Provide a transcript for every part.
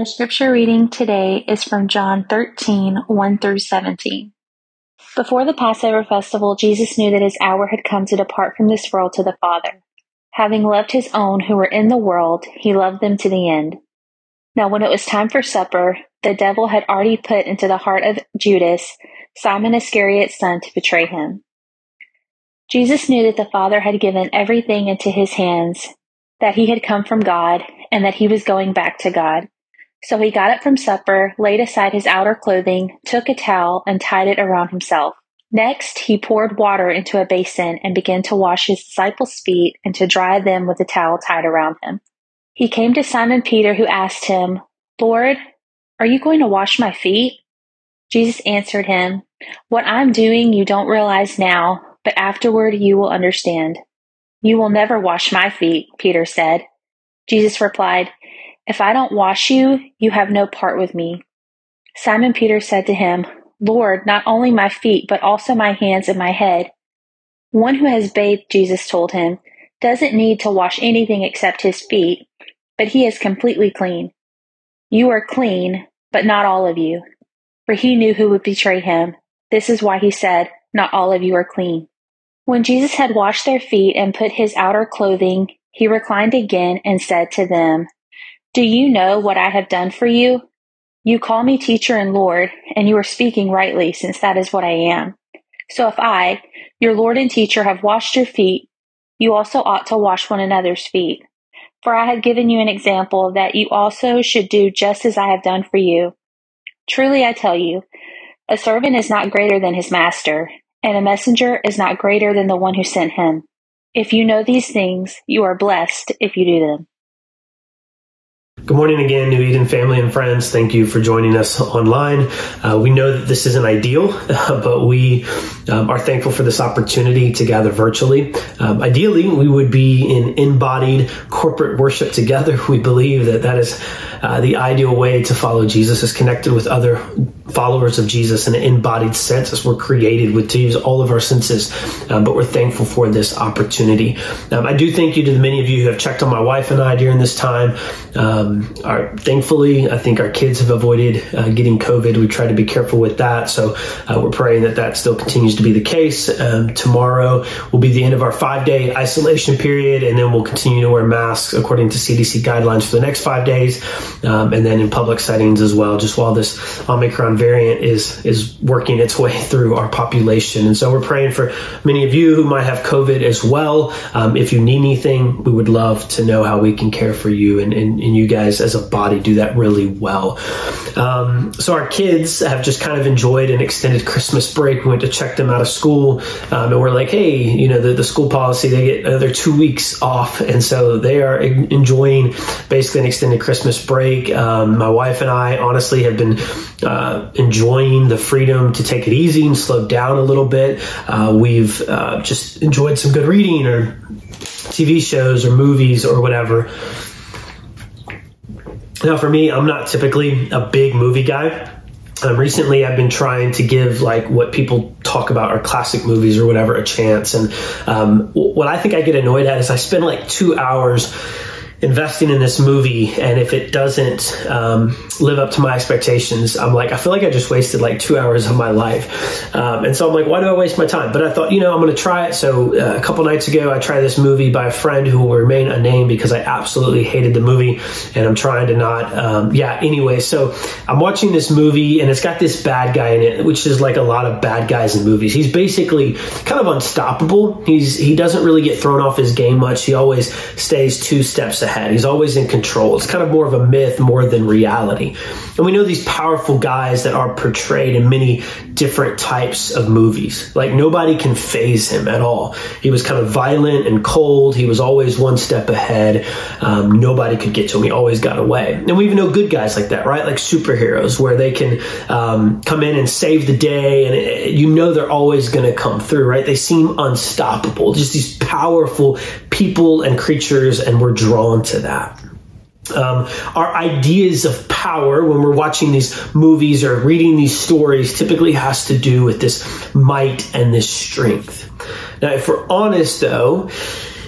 Our scripture reading today is from John 13, 1 through 17. Before the Passover festival, Jesus knew that his hour had come to depart from this world to the Father. Having loved his own who were in the world, he loved them to the end. Now, when it was time for supper, the devil had already put into the heart of Judas, Simon Iscariot's son, to betray him. Jesus knew that the Father had given everything into his hands, that he had come from God, and that he was going back to God. So he got up from supper, laid aside his outer clothing, took a towel, and tied it around himself. Next, he poured water into a basin and began to wash his disciples' feet and to dry them with a towel tied around him. He came to Simon Peter, who asked him, Lord, are you going to wash my feet? Jesus answered him, What I'm doing you don't realize now, but afterward you will understand. You will never wash my feet, Peter said. Jesus replied, if I don't wash you, you have no part with me. Simon Peter said to him, Lord, not only my feet, but also my hands and my head. One who has bathed, Jesus told him, doesn't need to wash anything except his feet, but he is completely clean. You are clean, but not all of you. For he knew who would betray him. This is why he said, Not all of you are clean. When Jesus had washed their feet and put his outer clothing, he reclined again and said to them, do you know what I have done for you? You call me teacher and Lord, and you are speaking rightly, since that is what I am. So if I, your Lord and teacher, have washed your feet, you also ought to wash one another's feet. For I have given you an example that you also should do just as I have done for you. Truly I tell you, a servant is not greater than his master, and a messenger is not greater than the one who sent him. If you know these things, you are blessed if you do them. Good morning again, New Eden family and friends. Thank you for joining us online. Uh, we know that this isn't ideal, uh, but we um, are thankful for this opportunity to gather virtually. Um, ideally, we would be in embodied corporate worship together. We believe that that is uh, the ideal way to follow Jesus is connected with other followers of Jesus in an embodied sense as we're created with to use all of our senses. Um, but we're thankful for this opportunity. Um, I do thank you to the many of you who have checked on my wife and I during this time. Um, our, thankfully, I think our kids have avoided uh, getting COVID. We try to be careful with that. So uh, we're praying that that still continues to be the case. Um, tomorrow will be the end of our five day isolation period, and then we'll continue to wear masks according to CDC guidelines for the next five days um, and then in public settings as well. Just while this Omicron variant is is working its way through our population, and so we're praying for many of you who might have COVID as well. Um, if you need anything, we would love to know how we can care for you, and, and, and you guys as a body do that really well. Um, so our kids have just kind of enjoyed an extended Christmas break. We went to check them out of school, um, and we're like, hey, you know, the, the school policy they get another two weeks off, and so they are enjoying basically an extended Christmas break. Um, my wife and I honestly have been uh, enjoying the freedom to take it easy and slow down a little bit. Uh, we've uh, just enjoyed some good reading or TV shows or movies or whatever. Now, for me, I'm not typically a big movie guy. Um, recently, I've been trying to give like what people talk about are classic movies or whatever a chance. And um, what I think I get annoyed at is I spend like two hours investing in this movie and if it doesn't um, live up to my expectations i'm like i feel like i just wasted like two hours of my life. Um, and so i'm like why do i waste my time? But i thought you know i'm going to try it. So uh, a couple nights ago i tried this movie by a friend who will remain unnamed because i absolutely hated the movie and i'm trying to not um, yeah anyway. So i'm watching this movie and it's got this bad guy in it which is like a lot of bad guys in movies. He's basically kind of unstoppable. He's he doesn't really get thrown off his game much. He always stays two steps ahead ahead. He's always in control. It's kind of more of a myth more than reality. And we know these powerful guys that are portrayed in many different types of movies. Like nobody can phase him at all. He was kind of violent and cold. He was always one step ahead. Um, nobody could get to him. He always got away. And we even know good guys like that, right? Like superheroes where they can um, come in and save the day and it, you know they're always going to come through, right? They seem unstoppable. Just these powerful people and creatures and we're drawn to that. Um, our ideas of power when we're watching these movies or reading these stories typically has to do with this might and this strength. Now, if we're honest though,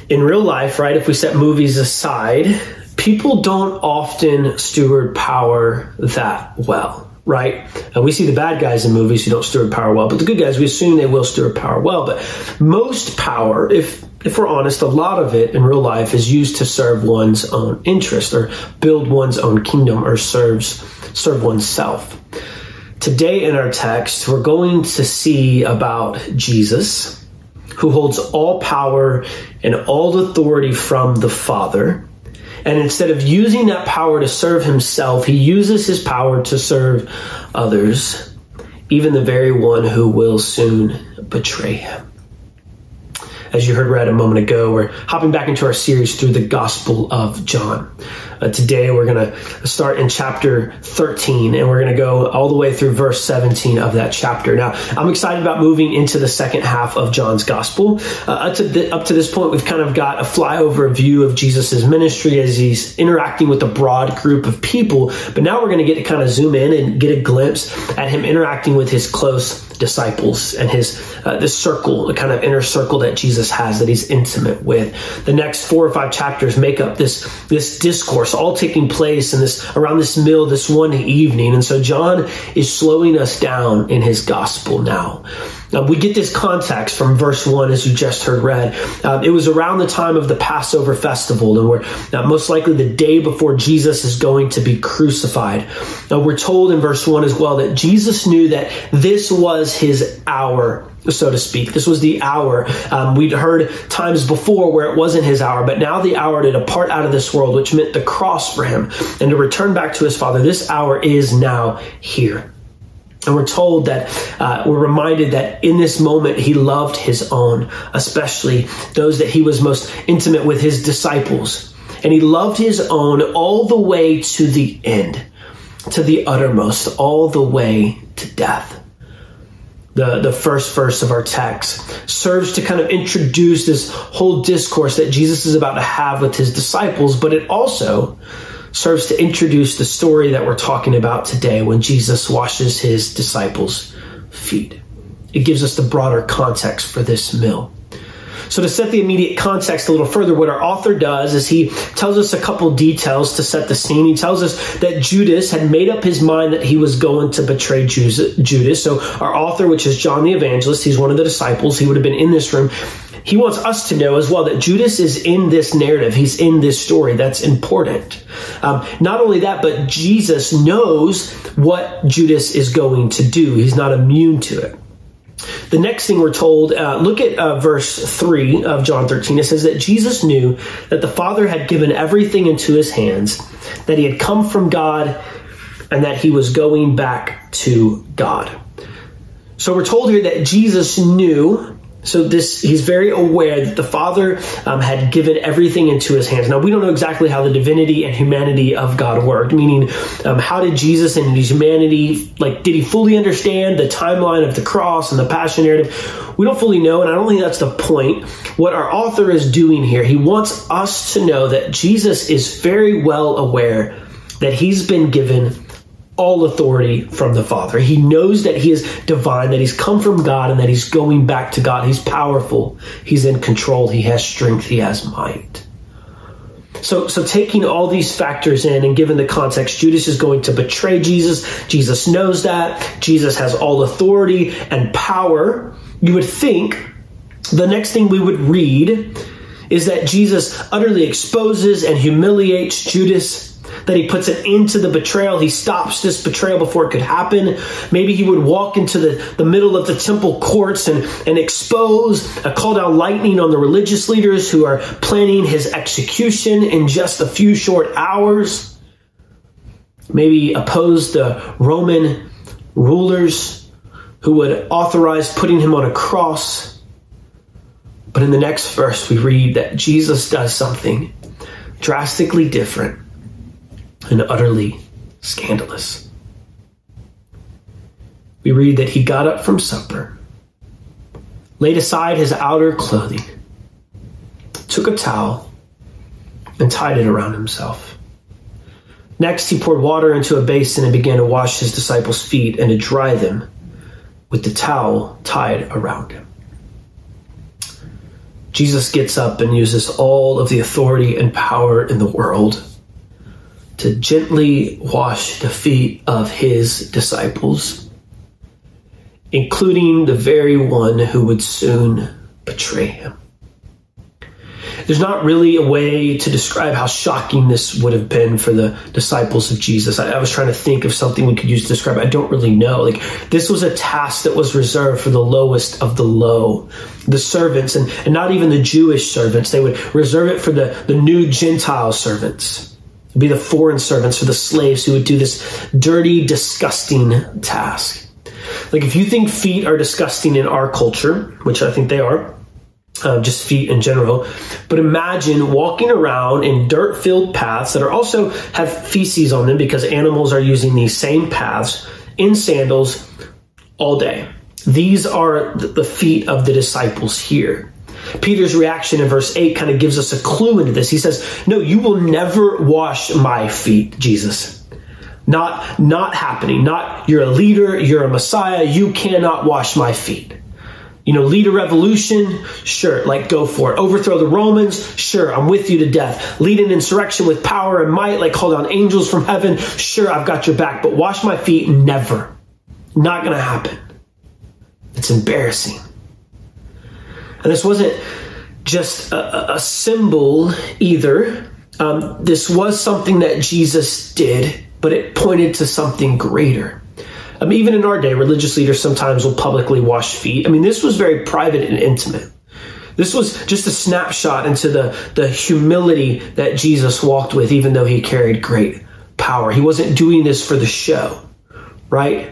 in real life, right, if we set movies aside, people don't often steward power that well right? And we see the bad guys in movies who don't steward power well, but the good guys, we assume they will steward power well. But most power, if if we're honest, a lot of it in real life is used to serve one's own interest or build one's own kingdom or serves serve oneself. Today in our text, we're going to see about Jesus, who holds all power and all authority from the Father and instead of using that power to serve himself, he uses his power to serve others, even the very one who will soon betray him. As you heard read a moment ago, we're hopping back into our series through the Gospel of John. Uh, today we're going to start in chapter 13 and we're going to go all the way through verse 17 of that chapter. Now, I'm excited about moving into the second half of John's gospel. Uh, up, to the, up to this point, we've kind of got a flyover view of Jesus' ministry as he's interacting with a broad group of people. But now we're going to get to kind of zoom in and get a glimpse at him interacting with his close disciples and his uh, this circle, the kind of inner circle that Jesus has that he's intimate with. The next four or five chapters make up this this discourse, all taking place in this around this meal this one evening. And so John is slowing us down in his gospel now. Uh, we get this context from verse 1 as you just heard read. Uh, it was around the time of the Passover festival, and we're uh, most likely the day before Jesus is going to be crucified. we're told in verse 1 as well that Jesus knew that this was his hour so to speak. This was the hour. Um, we'd heard times before where it wasn't his hour, but now the hour to depart out of this world, which meant the cross for him and to return back to his Father. This hour is now here. And we're told that, uh, we're reminded that in this moment he loved his own, especially those that he was most intimate with, his disciples. And he loved his own all the way to the end, to the uttermost, all the way to death. The, the first verse of our text serves to kind of introduce this whole discourse that Jesus is about to have with his disciples, but it also serves to introduce the story that we're talking about today when Jesus washes his disciples' feet. It gives us the broader context for this meal. So, to set the immediate context a little further, what our author does is he tells us a couple details to set the scene. He tells us that Judas had made up his mind that he was going to betray Judas. So, our author, which is John the Evangelist, he's one of the disciples, he would have been in this room he wants us to know as well that Judas is in this narrative. He's in this story. That's important. Um, not only that, but Jesus knows what Judas is going to do. He's not immune to it. The next thing we're told, uh, look at uh, verse 3 of John 13. It says that Jesus knew that the Father had given everything into his hands, that he had come from God, and that he was going back to God. So we're told here that Jesus knew so this, he's very aware that the Father um, had given everything into his hands. Now we don't know exactly how the divinity and humanity of God worked. Meaning, um, how did Jesus and his humanity, like, did he fully understand the timeline of the cross and the passion narrative? We don't fully know, and I don't think that's the point. What our author is doing here, he wants us to know that Jesus is very well aware that he's been given all authority from the Father. He knows that he is divine, that he's come from God, and that he's going back to God. He's powerful. He's in control. He has strength. He has might. So, so taking all these factors in and given the context, Judas is going to betray Jesus. Jesus knows that. Jesus has all authority and power. You would think the next thing we would read is that Jesus utterly exposes and humiliates Judas that he puts it into the betrayal. He stops this betrayal before it could happen. Maybe he would walk into the, the middle of the temple courts and, and expose, a call down lightning on the religious leaders who are planning his execution in just a few short hours. Maybe oppose the Roman rulers who would authorize putting him on a cross. But in the next verse, we read that Jesus does something drastically different and utterly scandalous. We read that he got up from supper, laid aside his outer clothing, took a towel, and tied it around himself. Next, he poured water into a basin and began to wash his disciples' feet and to dry them with the towel tied around him. Jesus gets up and uses all of the authority and power in the world to gently wash the feet of his disciples, including the very one who would soon betray him. There's not really a way to describe how shocking this would have been for the disciples of Jesus. I, I, was trying to think of something we could use to describe. I don't really know. Like this was a task that was reserved for the lowest of the low, the servants, and, and not even the Jewish servants. They would reserve it for the, the new Gentile servants. It'd be the foreign servants or the slaves who would do this dirty, disgusting task. Like if you think feet are disgusting in our culture, which I think they are, uh, just feet in general. But imagine walking around in dirt filled paths that are also have feces on them because animals are using these same paths in sandals all day. These are the feet of the disciples here. Peter's reaction in verse 8 kind of gives us a clue into this. He says, No, you will never wash my feet, Jesus. Not, not happening. Not, you're a leader, you're a Messiah, you cannot wash my feet. You know, lead a revolution? Sure, like go for it. Overthrow the Romans? Sure, I'm with you to death. Lead an insurrection with power and might, like call down angels from heaven? Sure, I've got your back. But wash my feet? Never. Not gonna happen. It's embarrassing. And this wasn't just a, a symbol either. Um, this was something that Jesus did, but it pointed to something greater. Mean, even in our day, religious leaders sometimes will publicly wash feet. I mean, this was very private and intimate. This was just a snapshot into the, the humility that Jesus walked with, even though he carried great power. He wasn't doing this for the show, right?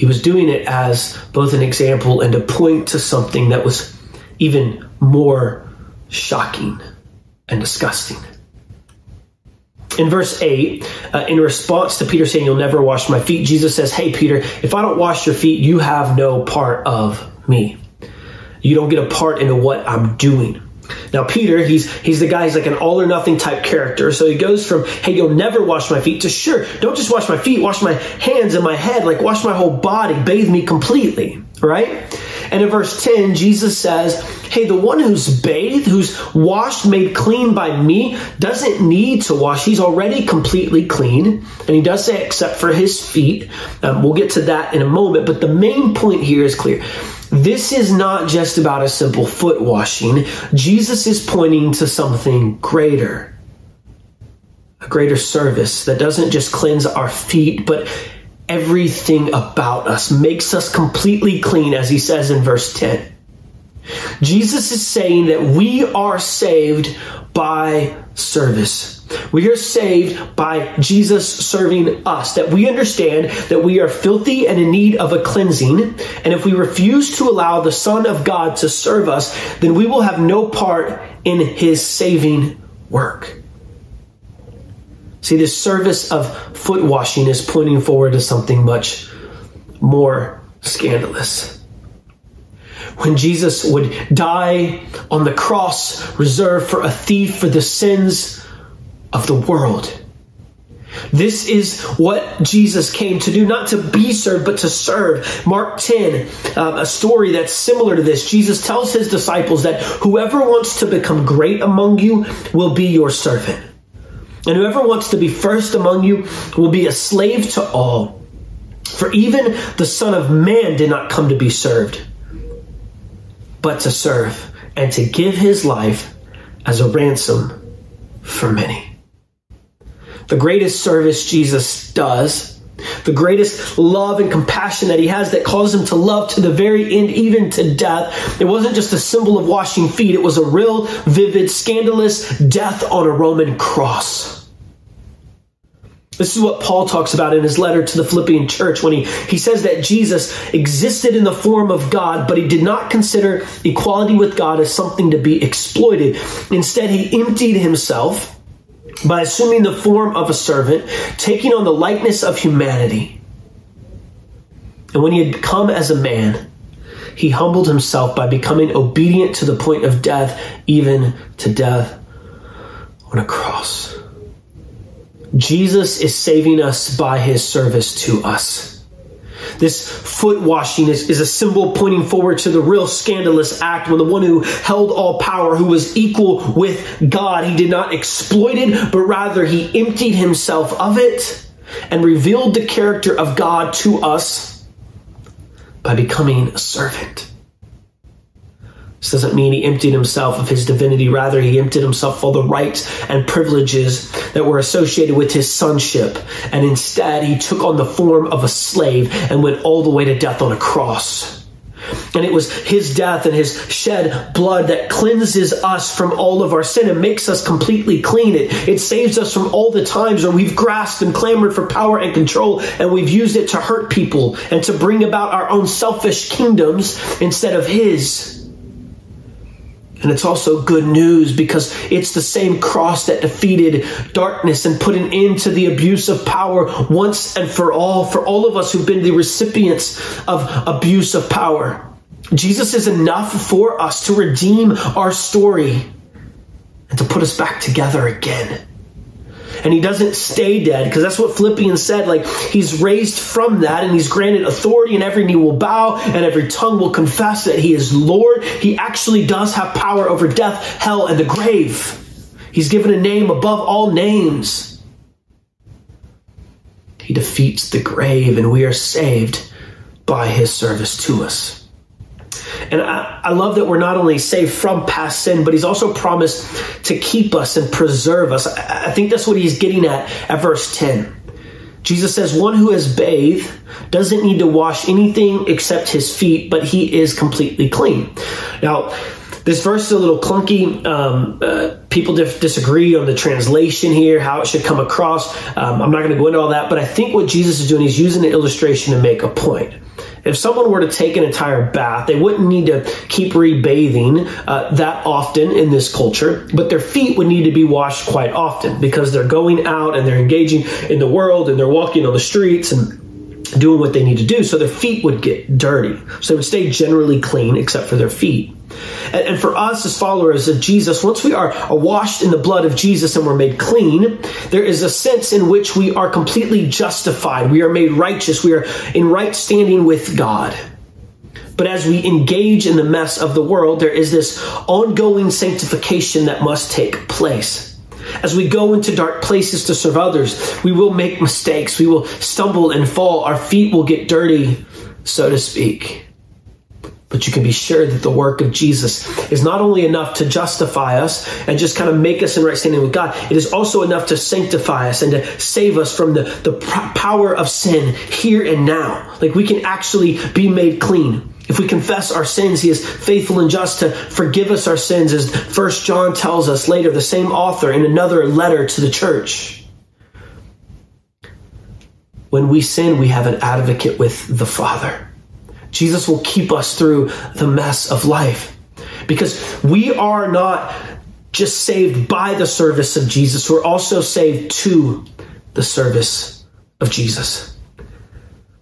He was doing it as both an example and a point to something that was even more shocking and disgusting in verse 8, uh, in response to Peter saying, You'll never wash my feet, Jesus says, Hey, Peter, if I don't wash your feet, you have no part of me. You don't get a part into what I'm doing. Now, Peter, he's he's the guy, he's like an all or nothing type character. So he goes from, hey, you'll never wash my feet to sure, don't just wash my feet, wash my hands and my head, like wash my whole body, bathe me completely, right? And in verse 10, Jesus says, Hey, the one who's bathed, who's washed, made clean by me, doesn't need to wash. He's already completely clean. And he does say, except for his feet. Um, we'll get to that in a moment. But the main point here is clear. This is not just about a simple foot washing. Jesus is pointing to something greater. A greater service that doesn't just cleanse our feet, but everything about us, makes us completely clean, as he says in verse 10. Jesus is saying that we are saved by service. We are saved by Jesus serving us. That we understand that we are filthy and in need of a cleansing. And if we refuse to allow the Son of God to serve us, then we will have no part in his saving work. See, this service of foot washing is pointing forward to something much more scandalous. When Jesus would die on the cross reserved for a thief for the sins of the world. This is what Jesus came to do, not to be served, but to serve. Mark 10, uh, a story that's similar to this. Jesus tells his disciples that whoever wants to become great among you will be your servant. And whoever wants to be first among you will be a slave to all. For even the Son of Man did not come to be served, but to serve and to give his life as a ransom for many. The greatest service Jesus does, the greatest love and compassion that he has that calls him to love to the very end, even to death. It wasn't just a symbol of washing feet, it was a real, vivid, scandalous death on a Roman cross. This is what Paul talks about in his letter to the Philippian church when he, he says that Jesus existed in the form of God, but he did not consider equality with God as something to be exploited. Instead, he emptied himself by assuming the form of a servant, taking on the likeness of humanity. And when he had come as a man, he humbled himself by becoming obedient to the point of death, even to death on a cross. Jesus is saving us by his service to us. This foot washing is, is a symbol pointing forward to the real scandalous act when the one who held all power, who was equal with God, he did not exploit it, but rather he emptied himself of it and revealed the character of God to us by becoming a servant. This doesn't mean he emptied himself of his divinity. Rather, he emptied himself of all the rights and privileges that were associated with his sonship. And instead, he took on the form of a slave and went all the way to death on a cross. And it was his death and his shed blood that cleanses us from all of our sin and makes us completely clean. It, it saves us from all the times where we've grasped and clamored for power and control and we've used it to hurt people and to bring about our own selfish kingdoms instead of his. And it's also good news because it's the same cross that defeated darkness and put an end to the abuse of power once and for all, for all of us who've been the recipients of abuse of power. Jesus is enough for us to redeem our story and to put us back together again and he doesn't stay dead because that's what Philippians said. Like he's raised from that and he's granted authority and every knee will bow and every tongue will confess that he is Lord. He actually does have power over death, hell, and the grave. He's given a name above all names. He defeats the grave and we are saved by his service to us. And I, I, love that we're not only saved from past sin, but he's also promised to keep us and preserve us. I, I think that's what he's getting at at verse 10. Jesus says, One who has bathed doesn't need to wash anything except his feet, but he is completely clean. Now, this verse is a little clunky. Um, uh, people dif- disagree on the translation here, how it should come across. Um, I'm not going to go into all that, but I think what Jesus is doing, is using an illustration to make a point. If someone were to take an entire bath, they wouldn't need to keep rebathing uh, that often in this culture, but their feet would need to be washed quite often because they're going out and they're engaging in the world and they're walking on the streets and doing what they need to do. So their feet would get dirty. So they would stay generally clean except for their feet. And, and, for us as followers of Jesus, once we are, are washed in the blood of Jesus and we're made clean, there is a sense in which we are completely justified. We are made righteous. We are in right standing with God. But as we engage in the mess of the world, there is this ongoing sanctification that must take place. As we go into dark places to serve others, we will make mistakes. We will stumble and fall. Our feet will get dirty, so to speak. But you can be sure that the work of Jesus is not only enough to justify us and just kind of make us in right standing with God, it is also enough to sanctify us and to save us from the, the power of sin here and now. Like we can actually be made clean. If we confess our sins, he is faithful and just to forgive us our sins, as First John tells us later, the same author in another letter to the church. When we sin, we have an advocate with the Father. Jesus will keep us through the mess of life because we are not just saved by the service of Jesus, we're also saved to the service of Jesus.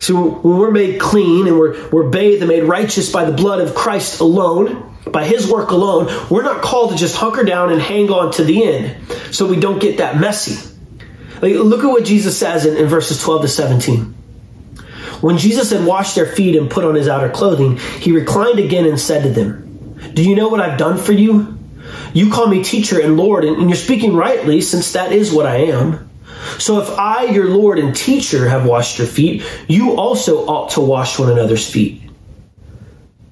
So when we're made clean and we're, we're bathed and made righteous by the blood of Christ alone, by his work alone, we're not called to just hunker down and hang on to the end so we don't get that messy. Like, look at what Jesus says in, in verses 12 to 17. When Jesus had washed their feet and put on his outer clothing, he reclined again and said to them, Do you know what I've done for you? You call me teacher and Lord, and you're speaking rightly, since that is what I am. So if I, your Lord and teacher, have washed your feet, you also ought to wash one another's feet.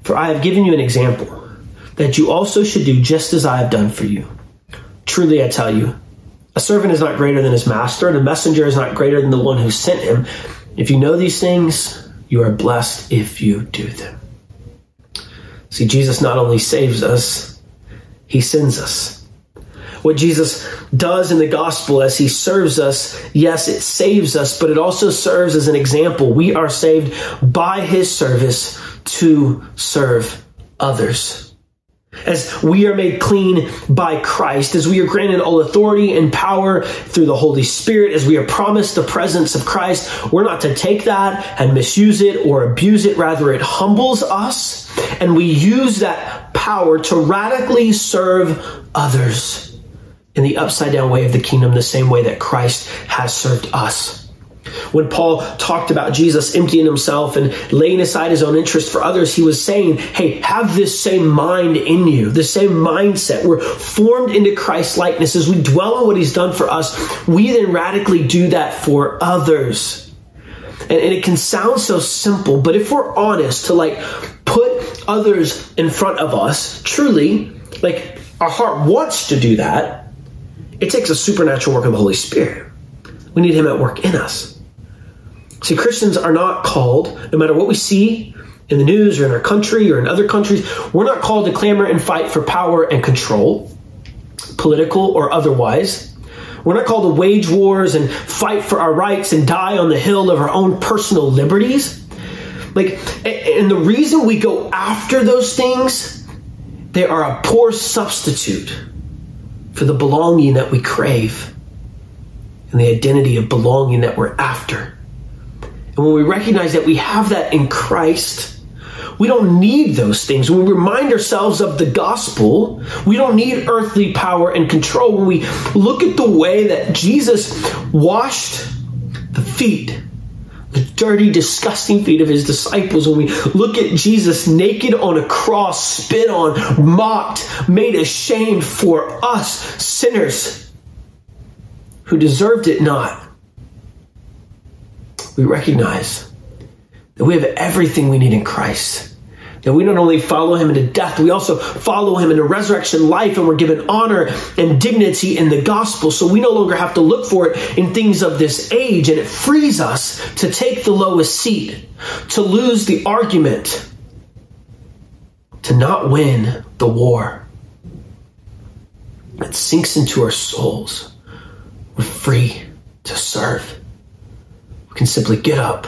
For I have given you an example, that you also should do just as I have done for you. Truly I tell you, a servant is not greater than his master, and a messenger is not greater than the one who sent him. If you know these things, you are blessed if you do them. See, Jesus not only saves us, he sends us. What Jesus does in the gospel as he serves us, yes, it saves us, but it also serves as an example. We are saved by his service to serve others as we are made clean by Christ, as we are granted all authority and power through the Holy Spirit, as we are promised the presence of Christ, we're not to take that and misuse it or abuse it. Rather, it humbles us and we use that power to radically serve others in the upside down way of the kingdom, the same way that Christ has served us. When Paul talked about Jesus emptying himself and laying aside his own interest for others, he was saying, Hey, have this same mind in you, the same mindset. We're formed into Christ's likeness. As we dwell on what he's done for us, we then radically do that for others. And, and it can sound so simple, but if we're honest to like put others in front of us, truly, like our heart wants to do that, it takes a supernatural work of the Holy Spirit. We need Him at work in us. See, Christians are not called, no matter what we see in the news or in our country or in other countries, we're not called to clamor and fight for power and control, political or otherwise. We're not called to wage wars and fight for our rights and die on the hill of our own personal liberties. Like, and the reason we go after those things, they are a poor substitute for the belonging that we crave and the identity of belonging that we're after. And when we recognize that we have that in Christ, we don't need those things. When we remind ourselves of the gospel, we don't need earthly power and control. When we look at the way that Jesus washed the feet, the dirty, disgusting feet of his disciples, when we look at Jesus naked on a cross, spit on, mocked, made ashamed for us sinners who deserved it not, we recognize that we have everything we need in Christ. That we not only follow him into death, we also follow him into resurrection life, and we're given honor and dignity in the gospel. So we no longer have to look for it in things of this age, and it frees us to take the lowest seat, to lose the argument, to not win the war. It sinks into our souls. We're free to serve. Can simply get up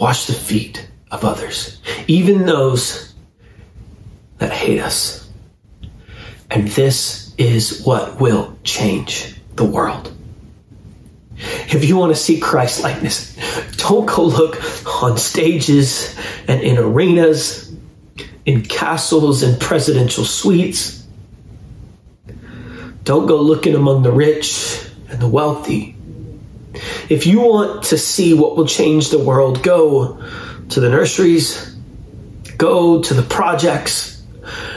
wash the feet of others, even those that hate us. And this is what will change the world. If you want to see Christ likeness, don't go look on stages and in arenas, in castles and presidential suites. Don't go looking among the rich and the wealthy. If you want to see what will change the world, go to the nurseries, go to the projects,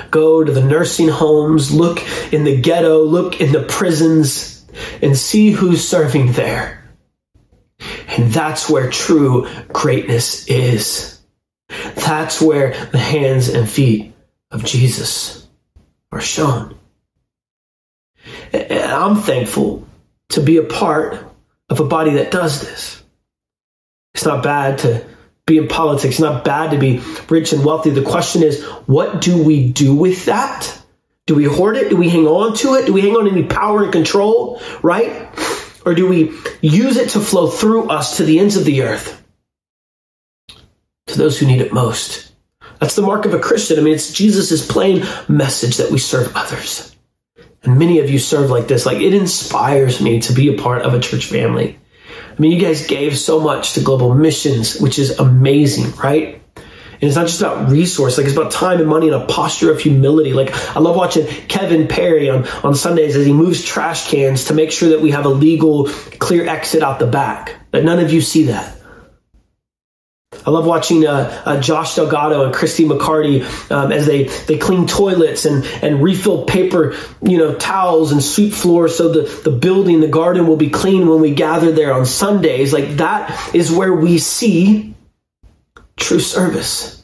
go to the nursing homes, look in the ghetto, look in the prisons, and see who's serving there. And that's where true greatness is. That's where the hands and feet of Jesus are shown. And I'm thankful to be a part of a body that does this. It's not bad to be in politics. It's not bad to be rich and wealthy. The question is, what do we do with that? Do we hoard it? Do we hang on to it? Do we hang on to any power and control? Right? Or do we use it to flow through us to the ends of the earth? To those who need it most. That's the mark of a Christian. I mean, it's Jesus' plain message that we serve others. And many of you serve like this. Like it inspires me to be a part of a church family. I mean, you guys gave so much to global missions, which is amazing, right? And it's not just about resource, like it's about time and money and a posture of humility. Like I love watching Kevin Perry on, on Sundays as he moves trash cans to make sure that we have a legal, clear exit out the back. That none of you see that. I love watching uh, uh, Josh Delgado and Christy McCarty um, as they, they clean toilets and, and refill paper, you know, towels and sweep floors so the, the building, the garden will be clean when we gather there on Sundays. Like that is where we see true service.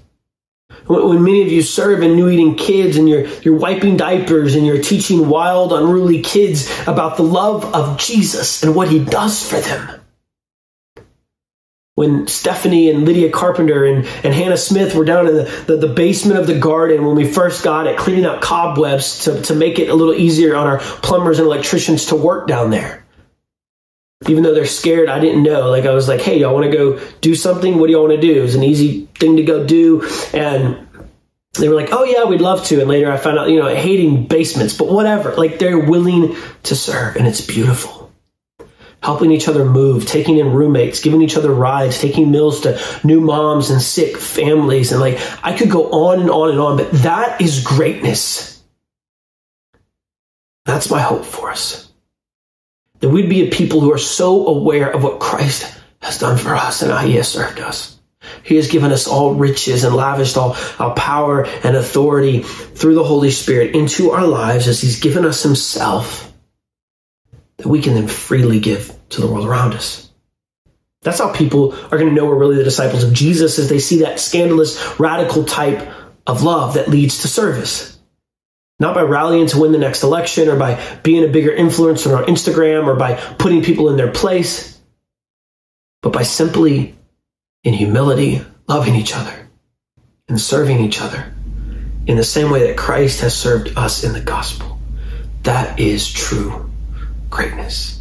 When, many of you serve in New Eden Kids and you're, you're wiping diapers and you're teaching wild, unruly kids about the love of Jesus and what he does for them when Stephanie and Lydia Carpenter and, and Hannah Smith were down in the, the, the, basement of the garden when we first got it, cleaning out cobwebs to, to make it a little easier on our plumbers and electricians to work down there. Even though they're scared, I didn't know. Like, I was like, hey, y'all want to go do something? What do y'all want to do? It was an easy thing to go do. And they were like, oh, yeah, we'd love to. And later I found out, you know, hating basements, but whatever. Like, they're willing to serve, and it's beautiful helping each other move, taking in roommates, giving each other rides, taking meals to new moms and sick families. And like, I could go on and on and on, but that is greatness. That's my hope for us. That we'd be a people who are so aware of what Christ has done for us and how he has served us. He has given us all riches and lavished all our power and authority through the Holy Spirit into our lives as he's given us himself that we can then freely give to the world around us. That's how people are going to know we're really the disciples of Jesus as they see that scandalous, radical type of love that leads to service. Not by rallying to win the next election or by being a bigger influencer on our Instagram or by putting people in their place, but by simply, in humility, loving each other and serving each other in the same way that Christ has served us in the gospel. That is true greatness.